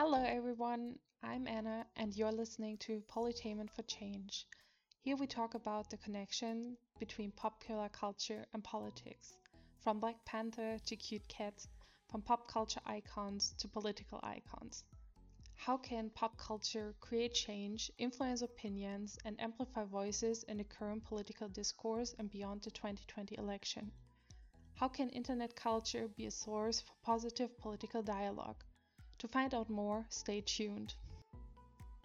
Hello, everyone. I'm Anna, and you're listening to Polytainment for Change. Here we talk about the connection between popular culture and politics, from Black Panther to cute cats, from pop culture icons to political icons. How can pop culture create change, influence opinions, and amplify voices in the current political discourse and beyond the 2020 election? How can internet culture be a source for positive political dialogue? To find out more, stay tuned.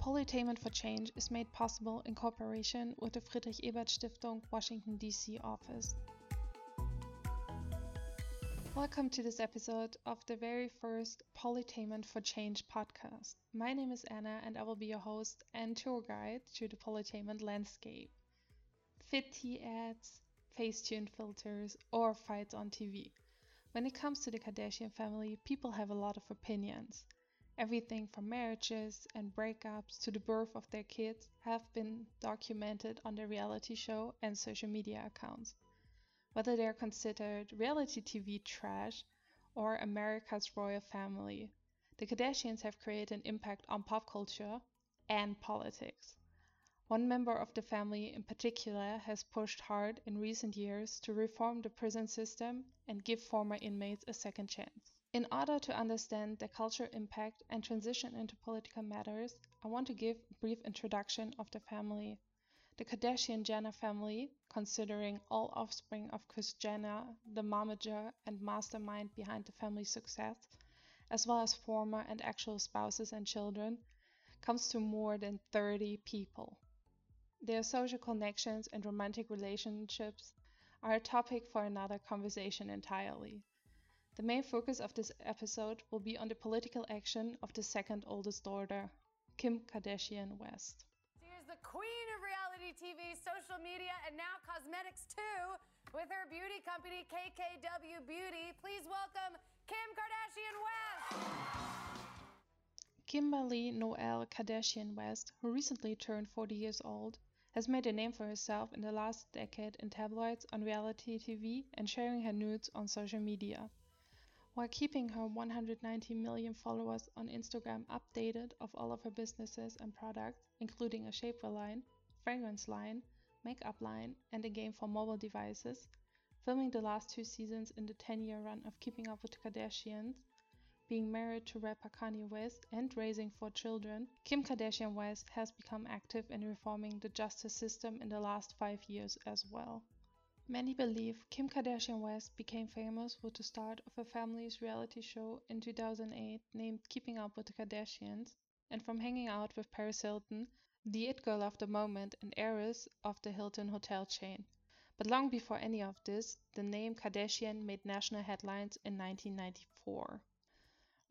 Polytainment for Change is made possible in cooperation with the Friedrich Ebert Stiftung Washington, D.C. office. Welcome to this episode of the very first Polytainment for Change podcast. My name is Anna and I will be your host and tour guide through the polytainment landscape. Fit tea ads, Facetune filters, or fights on TV. When it comes to the Kardashian family, people have a lot of opinions. Everything from marriages and breakups to the birth of their kids have been documented on the reality show and social media accounts. Whether they are considered reality TV trash or America's royal family, the Kardashians have created an impact on pop culture and politics. One member of the family in particular has pushed hard in recent years to reform the prison system and give former inmates a second chance. In order to understand the cultural impact and transition into political matters, I want to give a brief introduction of the family. The Kardashian Jenner family, considering all offspring of Kris Jenner, the momager and mastermind behind the family's success, as well as former and actual spouses and children, comes to more than 30 people. Their social connections and romantic relationships are a topic for another conversation entirely. The main focus of this episode will be on the political action of the second oldest daughter, Kim Kardashian West. She is the queen of reality TV, social media, and now cosmetics too, with her beauty company KKW Beauty. Please welcome Kim Kardashian West. Kimberly Noel Kardashian West, who recently turned 40 years old, has made a name for herself in the last decade in tabloids, on reality TV, and sharing her nudes on social media. While keeping her 190 million followers on Instagram updated of all of her businesses and products, including a shapewear line, fragrance line, makeup line, and a game for mobile devices, filming the last two seasons in the 10 year run of Keeping Up with the Kardashians, being married to rapper Kanye West, and raising four children, Kim Kardashian West has become active in reforming the justice system in the last five years as well. Many believe Kim Kardashian West became famous with the start of her family's reality show in 2008 named Keeping Up with the Kardashians, and from hanging out with Paris Hilton, the it girl of the moment and heiress of the Hilton hotel chain. But long before any of this, the name Kardashian made national headlines in 1994.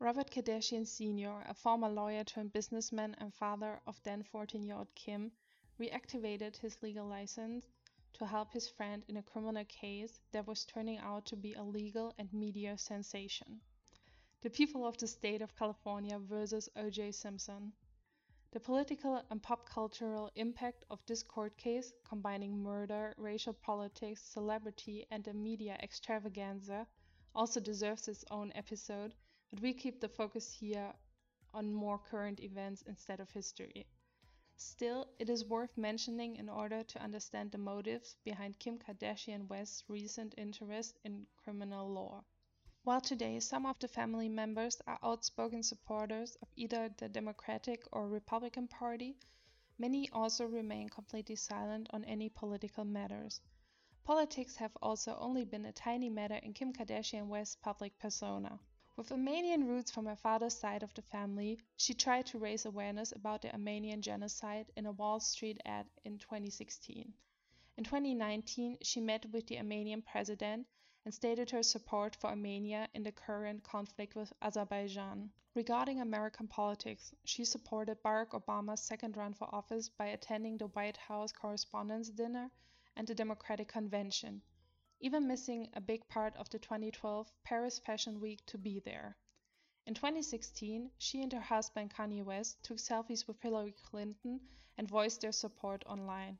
Robert Kardashian Sr., a former lawyer turned businessman and father of then 14 year old Kim, reactivated his legal license to help his friend in a criminal case that was turning out to be a legal and media sensation. The people of the state of California versus O.J. Simpson. The political and pop cultural impact of this court case, combining murder, racial politics, celebrity, and a media extravaganza, also deserves its own episode but we keep the focus here on more current events instead of history. Still, it is worth mentioning in order to understand the motives behind Kim Kardashian West's recent interest in criminal law. While today some of the family members are outspoken supporters of either the Democratic or Republican Party, many also remain completely silent on any political matters. Politics have also only been a tiny matter in Kim Kardashian West's public persona. With Armenian roots from her father's side of the family, she tried to raise awareness about the Armenian genocide in a Wall Street ad in 2016. In 2019, she met with the Armenian president and stated her support for Armenia in the current conflict with Azerbaijan. Regarding American politics, she supported Barack Obama's second run for office by attending the White House Correspondents' Dinner and the Democratic Convention, even missing a big part of the 2012 Paris Fashion Week to be there. In 2016, she and her husband Kanye West took selfies with Hillary Clinton and voiced their support online.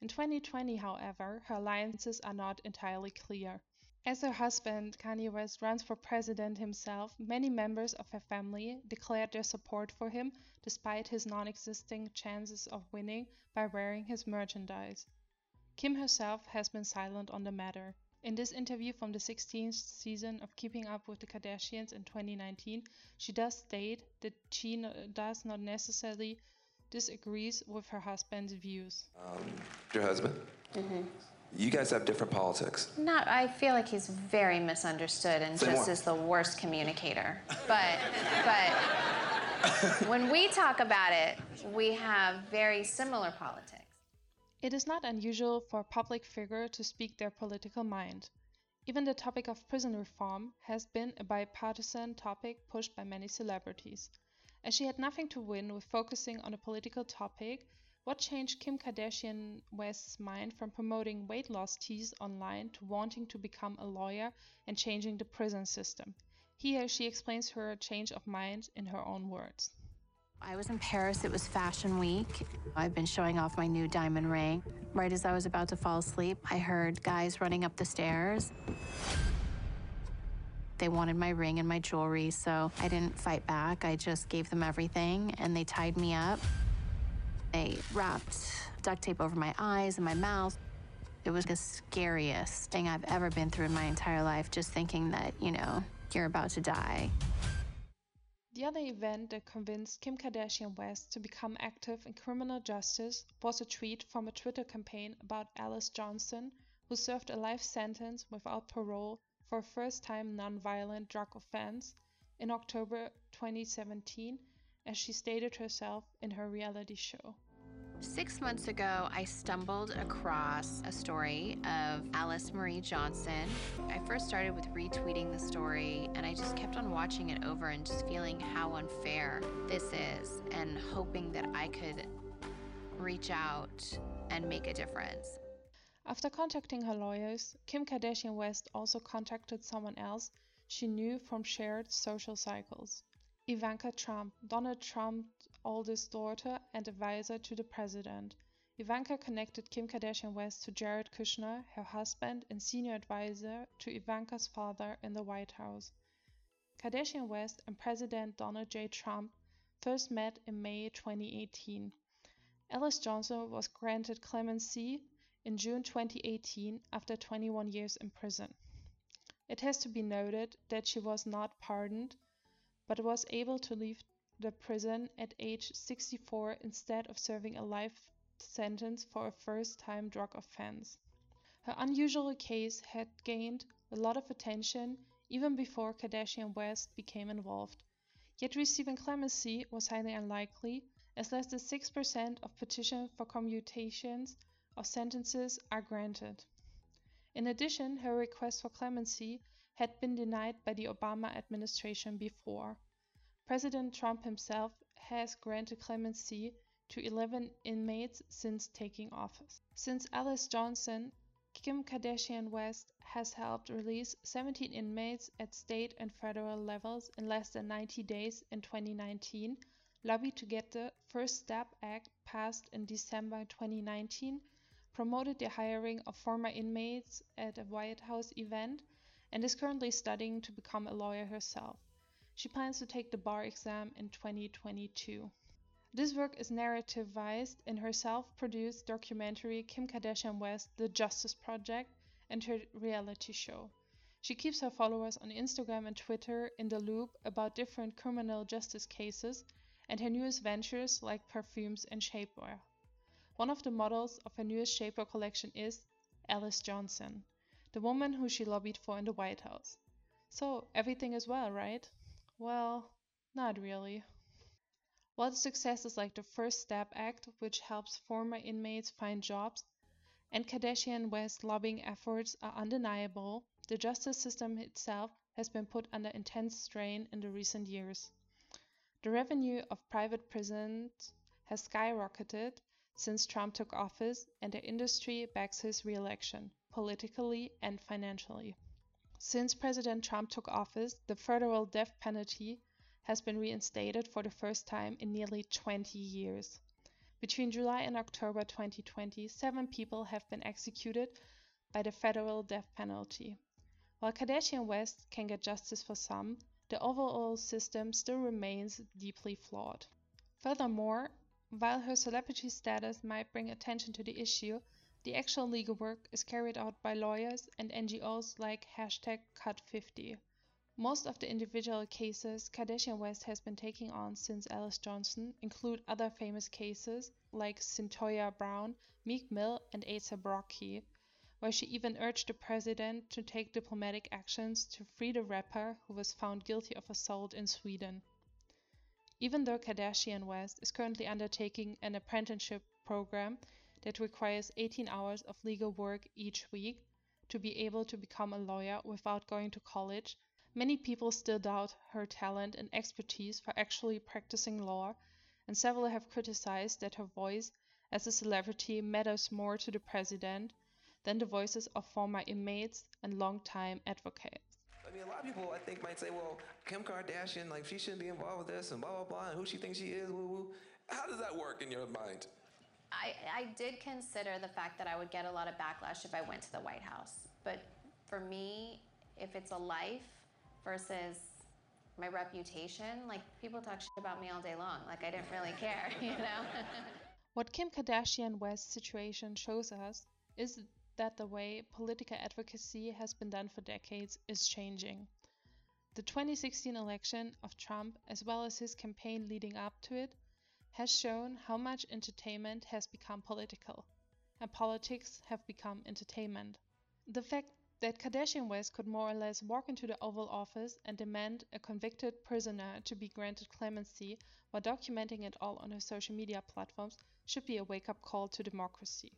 In 2020, however, her alliances are not entirely clear. As her husband, Kanye West, runs for president himself, many members of her family declared their support for him despite his non existing chances of winning by wearing his merchandise. Kim herself has been silent on the matter. In this interview from the 16th season of Keeping Up with the Kardashians in 2019, she does state that she no, does not necessarily disagrees with her husband's views. Um, your husband? Mm-hmm. You guys have different politics. Not, I feel like he's very misunderstood and Say just more. is the worst communicator. But, but when we talk about it, we have very similar politics. It is not unusual for a public figure to speak their political mind. Even the topic of prison reform has been a bipartisan topic pushed by many celebrities. As she had nothing to win with focusing on a political topic, what changed Kim Kardashian West's mind from promoting weight loss teas online to wanting to become a lawyer and changing the prison system? Here she explains her change of mind in her own words. I was in Paris, it was Fashion Week. I've been showing off my new diamond ring. Right as I was about to fall asleep, I heard guys running up the stairs. They wanted my ring and my jewelry, so I didn't fight back. I just gave them everything, and they tied me up. They wrapped duct tape over my eyes and my mouth. It was the scariest thing I've ever been through in my entire life, just thinking that, you know, you're about to die. The other event that convinced Kim Kardashian West to become active in criminal justice was a tweet from a Twitter campaign about Alice Johnson, who served a life sentence without parole for a first time non-violent drug offense in October 2017, as she stated herself in her reality show. Six months ago, I stumbled across a story of Alice Marie Johnson. I first started with retweeting the story, and I just kept on watching it over and just feeling how unfair this is, and hoping that I could reach out and make a difference. After contacting her lawyers, Kim Kardashian West also contacted someone else she knew from shared social cycles Ivanka Trump, Donald Trump's oldest daughter and advisor to the president. Ivanka connected Kim Kardashian West to Jared Kushner, her husband and senior advisor to Ivanka's father in the White House. Kardashian West and President Donald J. Trump first met in May 2018. Alice Johnson was granted clemency in June 2018 after 21 years in prison. It has to be noted that she was not pardoned, but was able to leave the prison at age 64 instead of serving a life sentence for a first time drug offense. Her unusual case had gained a lot of attention even before Kardashian West became involved. Yet receiving clemency was highly unlikely, as less than 6% of petitions for commutations of sentences are granted. In addition, her request for clemency had been denied by the Obama administration before. President Trump himself has granted clemency to 11 inmates since taking office. Since Alice Johnson, Kim Kardashian West has helped release 17 inmates at state and federal levels in less than 90 days in 2019, lobbied to get the First Step Act passed in December 2019, promoted the hiring of former inmates at a White House event, and is currently studying to become a lawyer herself. She plans to take the bar exam in 2022. This work is narrativized in her self-produced documentary Kim Kardashian West: The Justice Project and her reality show. She keeps her followers on Instagram and Twitter in the loop about different criminal justice cases and her newest ventures like perfumes and shapewear. One of the models of her newest shapewear collection is Alice Johnson, the woman who she lobbied for in the White House. So, everything is well, right? Well, not really. While the successes like the First Step Act, which helps former inmates find jobs, and Kardashian West lobbying efforts are undeniable, the justice system itself has been put under intense strain in the recent years. The revenue of private prisons has skyrocketed since Trump took office, and the industry backs his re-election, politically and financially. Since President Trump took office, the federal death penalty has been reinstated for the first time in nearly 20 years. Between July and October 2020, seven people have been executed by the federal death penalty. While Kardashian West can get justice for some, the overall system still remains deeply flawed. Furthermore, while her celebrity status might bring attention to the issue, the actual legal work is carried out by lawyers and NGOs like hashtag Cut50. Most of the individual cases Kardashian West has been taking on since Alice Johnson include other famous cases like Cyntoia Brown, Meek Mill, and A$AP Rocky, where she even urged the president to take diplomatic actions to free the rapper who was found guilty of assault in Sweden. Even though Kardashian West is currently undertaking an apprenticeship program that requires 18 hours of legal work each week to be able to become a lawyer without going to college, many people still doubt her talent and expertise for actually practicing law, and several have criticized that her voice as a celebrity matters more to the president than the voices of former inmates and longtime advocates. I mean, a lot of people, I think, might say, well, Kim Kardashian, like, she shouldn't be involved with this and blah, blah, blah, and who she thinks she is, woo, woo. How does that work in your mind? I, I did consider the fact that I would get a lot of backlash if I went to the White House. But for me, if it's a life versus my reputation, like people talk shit about me all day long. Like I didn't really care, you know? what Kim Kardashian West's situation shows us is that the way political advocacy has been done for decades is changing. The 2016 election of Trump, as well as his campaign leading up to it, has shown how much entertainment has become political, and politics have become entertainment. The fact that Kardashian West could more or less walk into the Oval Office and demand a convicted prisoner to be granted clemency while documenting it all on her social media platforms should be a wake up call to democracy.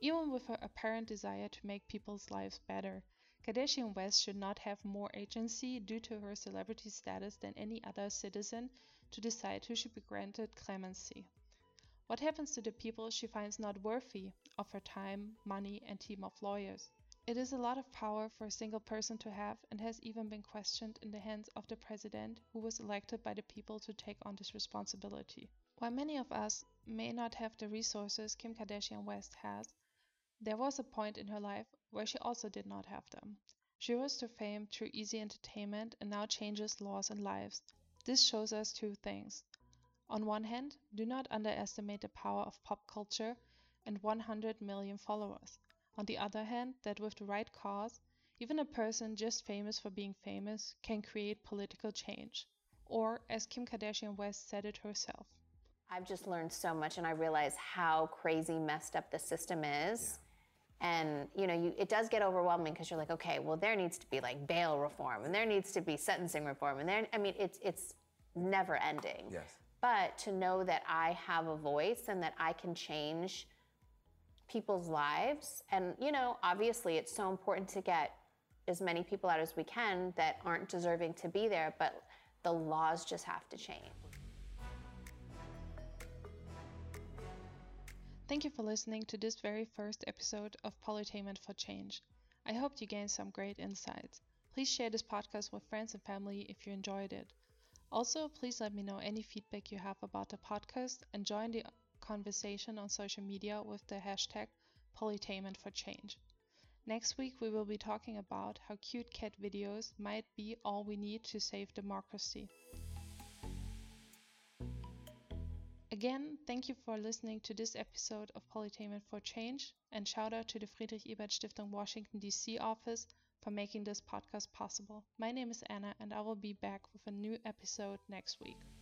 Even with her apparent desire to make people's lives better, Kardashian West should not have more agency due to her celebrity status than any other citizen to decide who should be granted clemency. What happens to the people she finds not worthy of her time, money, and team of lawyers? It is a lot of power for a single person to have and has even been questioned in the hands of the president who was elected by the people to take on this responsibility. While many of us may not have the resources Kim Kardashian West has, there was a point in her life where she also did not have them. She rose to fame through easy entertainment and now changes laws and lives. This shows us two things. On one hand, do not underestimate the power of pop culture and 100 million followers. On the other hand, that with the right cause, even a person just famous for being famous can create political change. Or, as Kim Kardashian West said it herself. I've just learned so much and I realize how crazy messed up the system is. Yeah and you know you, it does get overwhelming because you're like okay well there needs to be like bail reform and there needs to be sentencing reform and there i mean it's it's never ending. Yes. But to know that i have a voice and that i can change people's lives and you know obviously it's so important to get as many people out as we can that aren't deserving to be there but the laws just have to change Thank you for listening to this very first episode of Polytainment for Change. I hope you gained some great insights. Please share this podcast with friends and family if you enjoyed it. Also, please let me know any feedback you have about the podcast and join the conversation on social media with the hashtag Polytainment for Change. Next week, we will be talking about how cute cat videos might be all we need to save democracy. Again, thank you for listening to this episode of Polytainment for Change, and shout out to the Friedrich Ebert Stiftung Washington, D.C. office for making this podcast possible. My name is Anna, and I will be back with a new episode next week.